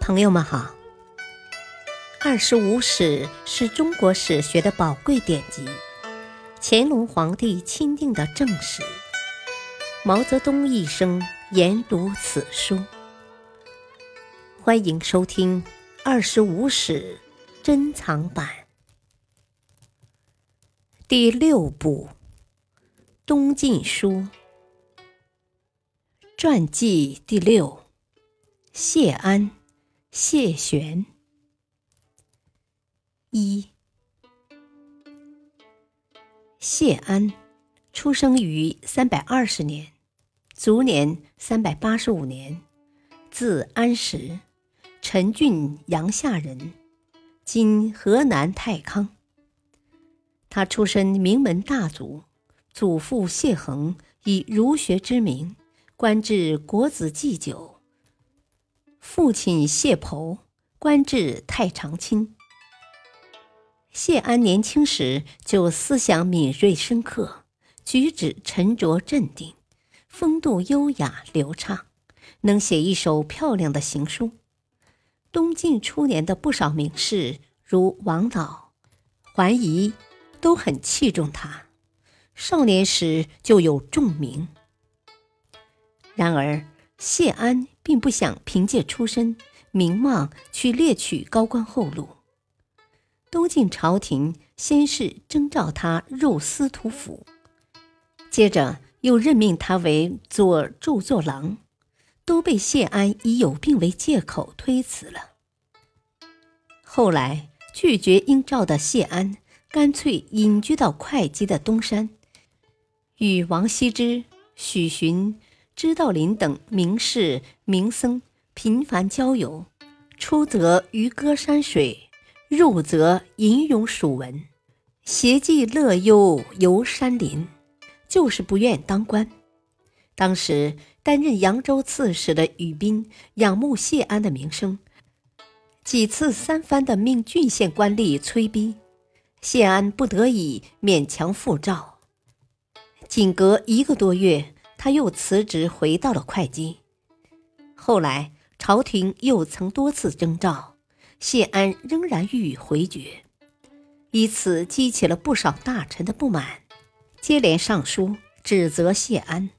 朋友们好，《二十五史》是中国史学的宝贵典籍，乾隆皇帝钦定的正史。毛泽东一生研读此书。欢迎收听《二十五史珍藏版》第六部《东晋书》传记第六：谢安。谢玄一，谢安出生于三百二十年，卒年三百八十五年，字安石，陈郡阳夏人，今河南太康。他出身名门大族，祖父谢衡以儒学之名，官至国子祭酒。父亲谢剖官至太常卿。谢安年轻时就思想敏锐深刻，举止沉着镇定，风度优雅流畅，能写一手漂亮的行书。东晋初年的不少名士，如王导、桓彝，都很器重他。少年时就有重名。然而。谢安并不想凭借出身名望去猎取高官厚禄。东晋朝廷先是征召他入司徒府，接着又任命他为左著作郎，都被谢安以有病为借口推辞了。后来拒绝应召的谢安，干脆隐居到会稽的东山，与王羲之、许寻。知道林等名士名僧频繁交游，出则渔歌山水，入则吟咏蜀文，携寄乐幽游山林，就是不愿当官。当时担任扬州刺史的宇斌仰慕谢安的名声，几次三番的命郡县官吏催逼，谢安不得已勉强复召。仅隔一个多月。他又辞职回到了会稽。后来朝廷又曾多次征召，谢安仍然予以回绝，以此激起了不少大臣的不满，接连上书指责谢安。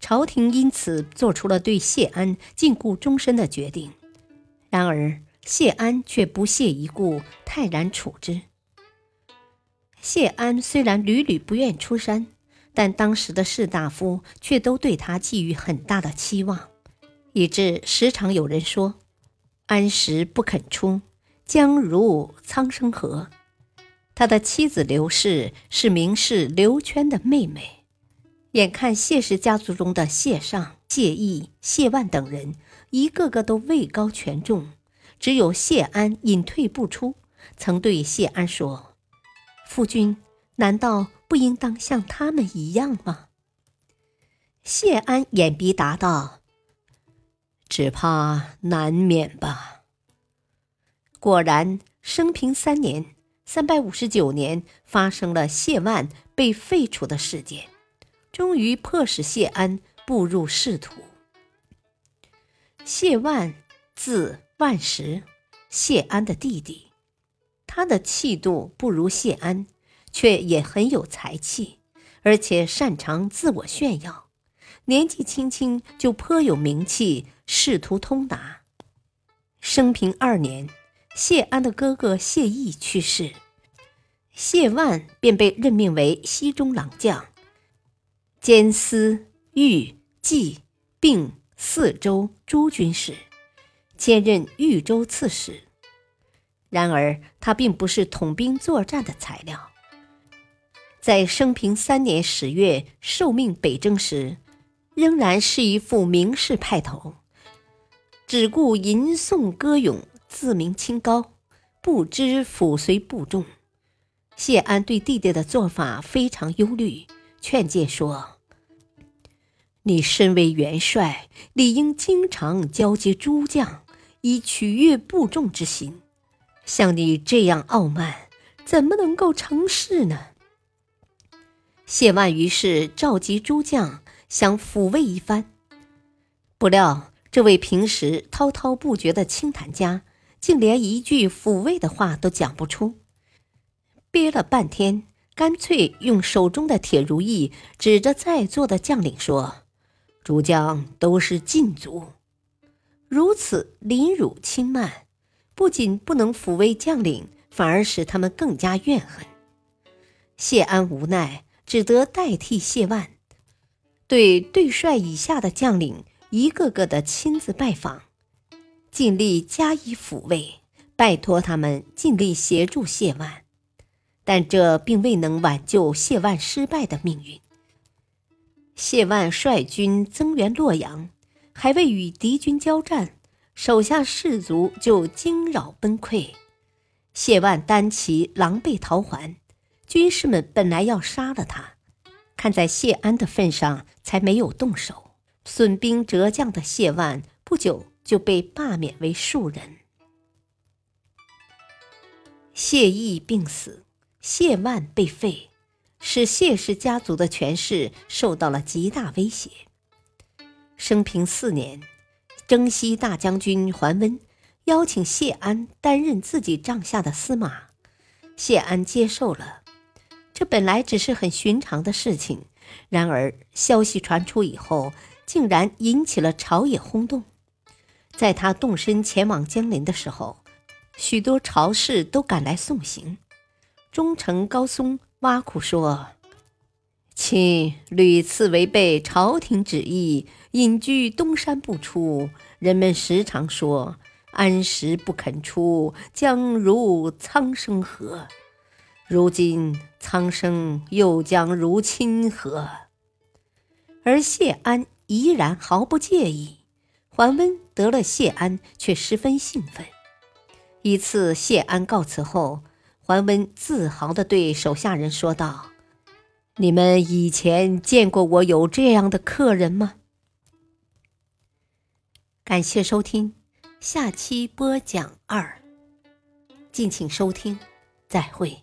朝廷因此做出了对谢安禁锢终身的决定。然而谢安却不屑一顾，泰然处之。谢安虽然屡屡不愿出山。但当时的士大夫却都对他寄予很大的期望，以致时常有人说：“安石不肯出，将如苍生河。”他的妻子刘氏是名士刘圈的妹妹，眼看谢氏家族中的谢尚、谢毅、谢万等人一个个都位高权重，只有谢安隐退不出，曾对谢安说：“夫君，难道？”不应当像他们一样吗？谢安眼鼻答道：“只怕难免吧。”果然，生平三年（三百五十九年）发生了谢万被废除的事件，终于迫使谢安步入仕途。谢万，字万石，谢安的弟弟，他的气度不如谢安。却也很有才气，而且擅长自我炫耀，年纪轻轻就颇有名气，仕途通达。生平二年，谢安的哥哥谢毅去世，谢万便被任命为西中郎将，兼司豫冀并四州诸军事，兼任豫州刺史。然而，他并不是统兵作战的材料。在生平三年十月受命北征时，仍然是一副名士派头，只顾吟诵歌咏，自鸣清高，不知抚随部众。谢安对弟弟的做法非常忧虑，劝诫说：“你身为元帅，理应经常交接诸将，以取悦部众之心。像你这样傲慢，怎么能够成事呢？”谢万于是召集诸将，想抚慰一番，不料这位平时滔滔不绝的清谈家，竟连一句抚慰的话都讲不出，憋了半天，干脆用手中的铁如意指着在座的将领说：“诸将都是禁足。”如此凌辱轻慢，不仅不能抚慰将领，反而使他们更加怨恨。谢安无奈，只得代替谢万，对对帅以下的将领一个个的亲自拜访，尽力加以抚慰，拜托他们尽力协助谢万。但这并未能挽救谢万失败的命运。谢万率军增援洛阳。还未与敌军交战，手下士卒就惊扰崩溃。谢万单骑狼狈逃还，军士们本来要杀了他，看在谢安的份上，才没有动手。损兵折将的谢万不久就被罢免为庶人。谢毅病死，谢万被废，使谢氏家族的权势受到了极大威胁。生平四年，征西大将军桓温邀请谢安担任自己帐下的司马，谢安接受了。这本来只是很寻常的事情，然而消息传出以后，竟然引起了朝野轰动。在他动身前往江陵的时候，许多朝士都赶来送行。忠臣高松挖苦说。卿屡次违背朝廷旨意，隐居东山不出。人们时常说：“安时不肯出，将如苍生何？”如今苍生又将如亲何？而谢安依然毫不介意。桓温得了谢安，却十分兴奋。一次，谢安告辞后，桓温自豪地对手下人说道。你们以前见过我有这样的客人吗？感谢收听，下期播讲二，敬请收听，再会。